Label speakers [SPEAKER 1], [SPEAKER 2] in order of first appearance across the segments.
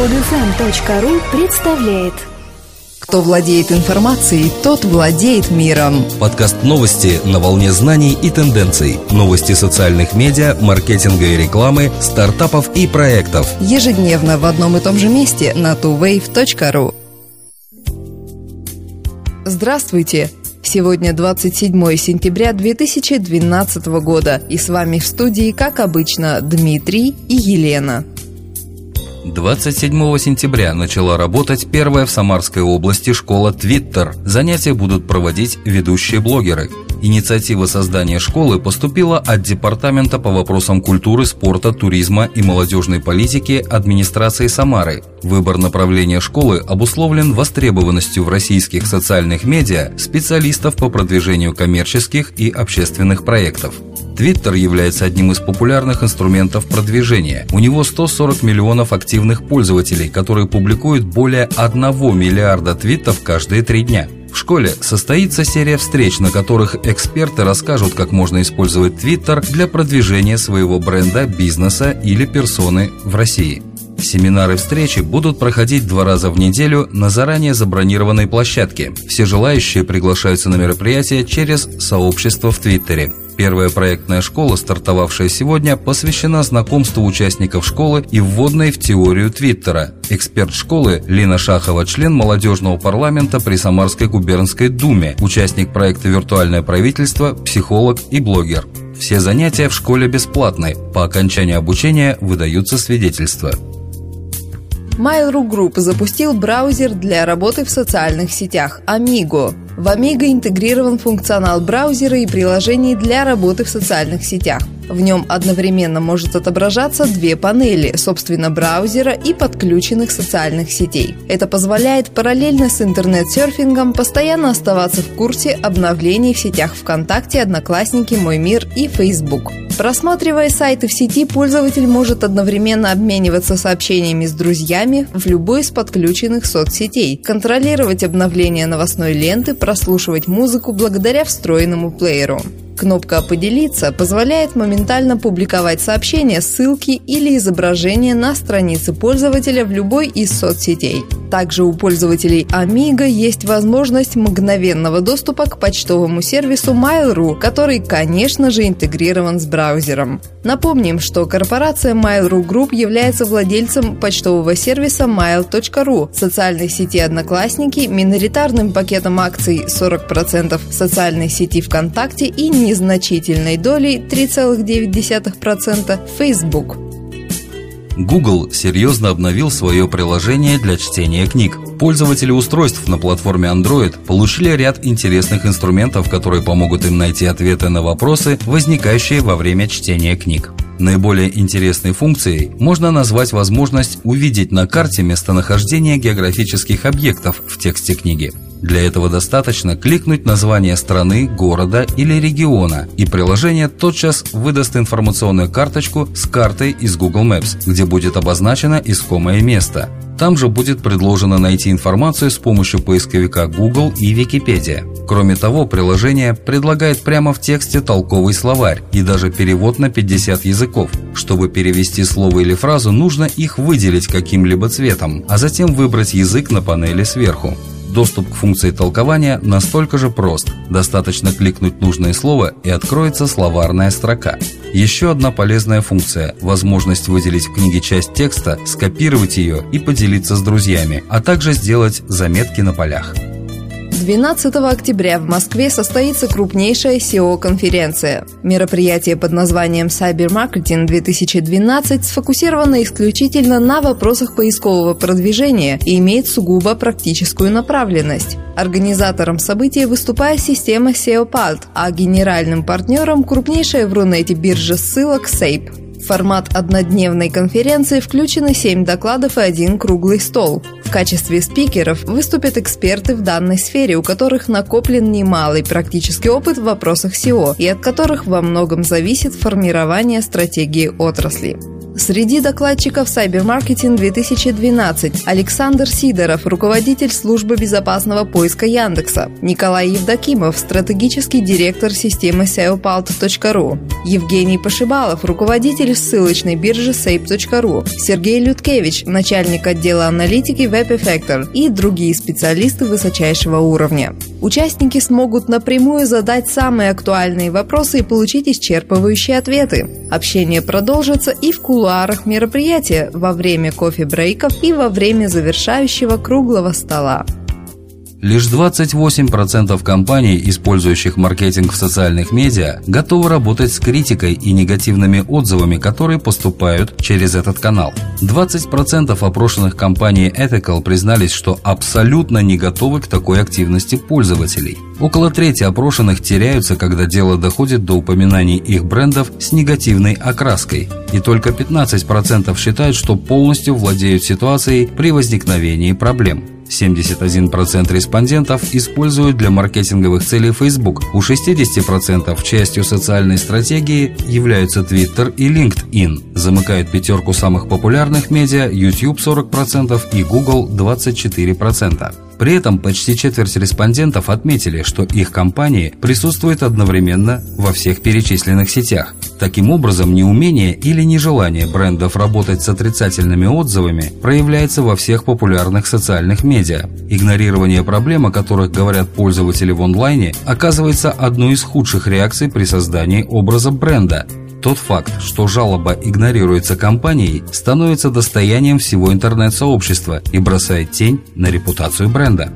[SPEAKER 1] Подфм.ру представляет
[SPEAKER 2] Кто владеет информацией, тот владеет миром.
[SPEAKER 3] Подкаст новости на волне знаний и тенденций. Новости социальных медиа, маркетинга и рекламы, стартапов и проектов.
[SPEAKER 2] Ежедневно в одном и том же месте на tuwave.ru. Здравствуйте! Сегодня 27 сентября 2012 года, и с вами в студии, как обычно, Дмитрий и Елена.
[SPEAKER 3] 27 сентября начала работать первая в Самарской области школа Twitter. Занятия будут проводить ведущие блогеры. Инициатива создания школы поступила от Департамента по вопросам культуры, спорта, туризма и молодежной политики администрации Самары. Выбор направления школы обусловлен востребованностью в российских социальных медиа специалистов по продвижению коммерческих и общественных проектов. Твиттер является одним из популярных инструментов продвижения. У него 140 миллионов активных пользователей, которые публикуют более 1 миллиарда твитов каждые три дня. В школе состоится серия встреч, на которых эксперты расскажут, как можно использовать Твиттер для продвижения своего бренда, бизнеса или персоны в России. Семинары встречи будут проходить два раза в неделю на заранее забронированной площадке. Все желающие приглашаются на мероприятие через сообщество в Твиттере. Первая проектная школа, стартовавшая сегодня, посвящена знакомству участников школы и вводной в теорию Твиттера. Эксперт школы Лина Шахова, член молодежного парламента при Самарской губернской думе, участник проекта «Виртуальное правительство», психолог и блогер. Все занятия в школе бесплатны. По окончании обучения выдаются свидетельства.
[SPEAKER 2] Mail.ru Group запустил браузер для работы в социальных сетях Amigo. В Amigo интегрирован функционал браузера и приложений для работы в социальных сетях. В нем одновременно может отображаться две панели, собственно, браузера и подключенных социальных сетей. Это позволяет параллельно с интернет-серфингом постоянно оставаться в курсе обновлений в сетях ВКонтакте, Одноклассники, Мой мир и Facebook. Просматривая сайты в сети, пользователь может одновременно обмениваться сообщениями с друзьями в любой из подключенных соцсетей, контролировать обновления новостной ленты, прослушивать музыку благодаря встроенному плееру. Кнопка «Поделиться» позволяет моментально публиковать сообщения, ссылки или изображения на странице пользователя в любой из соцсетей. Также у пользователей Amiga есть возможность мгновенного доступа к почтовому сервису Mail.ru, который, конечно же, интегрирован с браузером. Напомним, что корпорация Mail.ru Group является владельцем почтового сервиса mail.ru, социальной сети Одноклассники, миноритарным пакетом акций 40% социальной сети ВКонтакте и не незначительной долей 3,9% Facebook.
[SPEAKER 3] Google серьезно обновил свое приложение для чтения книг. Пользователи устройств на платформе Android получили ряд интересных инструментов, которые помогут им найти ответы на вопросы, возникающие во время чтения книг. Наиболее интересной функцией можно назвать возможность увидеть на карте местонахождение географических объектов в тексте книги. Для этого достаточно кликнуть название страны, города или региона, и приложение тотчас выдаст информационную карточку с картой из Google Maps, где будет обозначено искомое место. Там же будет предложено найти информацию с помощью поисковика Google и Википедия. Кроме того, приложение предлагает прямо в тексте толковый словарь и даже перевод на 50 языков. Чтобы перевести слово или фразу, нужно их выделить каким-либо цветом, а затем выбрать язык на панели сверху. Доступ к функции толкования настолько же прост. Достаточно кликнуть нужное слово и откроется словарная строка. Еще одна полезная функция – возможность выделить в книге часть текста, скопировать ее и поделиться с друзьями, а также сделать заметки на полях.
[SPEAKER 2] 12 октября в Москве состоится крупнейшая SEO-конференция. Мероприятие под названием Cyber Marketing 2012 сфокусировано исключительно на вопросах поискового продвижения и имеет сугубо практическую направленность. Организатором события выступает система SEOPALT, а генеральным партнером – крупнейшая в Рунете биржа ссылок SAPE. В формат однодневной конференции включены семь докладов и один круглый стол. В качестве спикеров выступят эксперты в данной сфере, у которых накоплен немалый практический опыт в вопросах SEO и от которых во многом зависит формирование стратегии отрасли. Среди докладчиков Cybermarketing 2012 Александр Сидоров, руководитель службы безопасного поиска Яндекса, Николай Евдокимов, стратегический директор системы SEOPalt.ru, Евгений Пошибалов, руководитель ссылочной биржи Sape.ru, Сергей Людкевич, начальник отдела аналитики WebEffector и другие специалисты высочайшего уровня. Участники смогут напрямую задать самые актуальные вопросы и получить исчерпывающие ответы. Общение продолжится и в кулуарах мероприятия во время кофе-брейков и во время завершающего круглого стола.
[SPEAKER 3] Лишь 28% компаний, использующих маркетинг в социальных медиа, готовы работать с критикой и негативными отзывами, которые поступают через этот канал. 20% опрошенных компаний Ethical признались, что абсолютно не готовы к такой активности пользователей. Около трети опрошенных теряются, когда дело доходит до упоминаний их брендов с негативной окраской. И только 15% считают, что полностью владеют ситуацией при возникновении проблем. 71% респондентов используют для маркетинговых целей Facebook. У 60% частью социальной стратегии являются Twitter и LinkedIn. Замыкают пятерку самых популярных медиа YouTube 40% и Google 24%. При этом почти четверть респондентов отметили, что их компании присутствуют одновременно во всех перечисленных сетях. Таким образом, неумение или нежелание брендов работать с отрицательными отзывами проявляется во всех популярных социальных медиа. Игнорирование проблем, о которых говорят пользователи в онлайне, оказывается одной из худших реакций при создании образа бренда, тот факт, что жалоба игнорируется компанией, становится достоянием всего интернет-сообщества и бросает тень на репутацию бренда.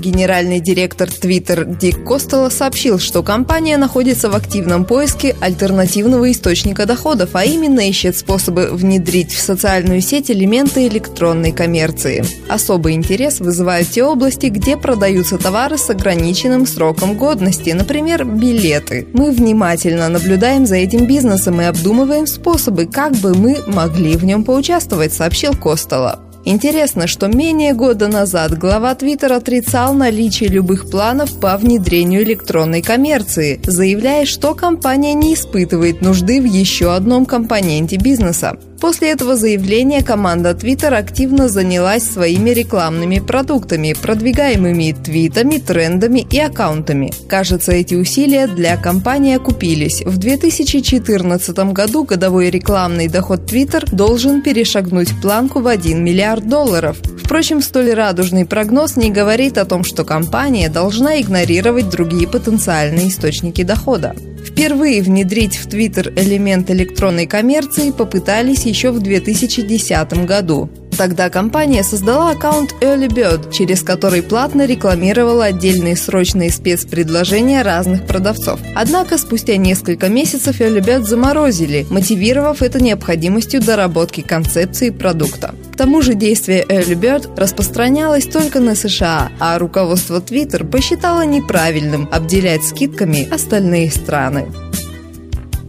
[SPEAKER 2] Генеральный директор Twitter Дик Костелло сообщил, что компания находится в активном поиске альтернативного источника доходов, а именно ищет способы внедрить в социальную сеть элементы электронной коммерции. Особый интерес вызывают те области, где продаются товары с ограниченным сроком годности, например, билеты. Мы внимательно наблюдаем за этим бизнесом и обдумываем способы, как бы мы могли в нем поучаствовать, сообщил Костелло. Интересно, что менее года назад глава Твиттер отрицал наличие любых планов по внедрению электронной коммерции, заявляя, что компания не испытывает нужды в еще одном компоненте бизнеса. После этого заявления команда Twitter активно занялась своими рекламными продуктами, продвигаемыми твитами, трендами и аккаунтами. Кажется, эти усилия для компании окупились. В 2014 году годовой рекламный доход Twitter должен перешагнуть планку в 1 миллиард долларов. Впрочем, столь радужный прогноз не говорит о том, что компания должна игнорировать другие потенциальные источники дохода. Впервые внедрить в Twitter элемент электронной коммерции попытались еще в 2010 году. Тогда компания создала аккаунт Early Bird, через который платно рекламировала отдельные срочные спецпредложения разных продавцов. Однако спустя несколько месяцев Early Bird заморозили, мотивировав это необходимостью доработки концепции продукта. К тому же действие Early Bird распространялось только на США, а руководство Twitter посчитало неправильным обделять скидками остальные страны.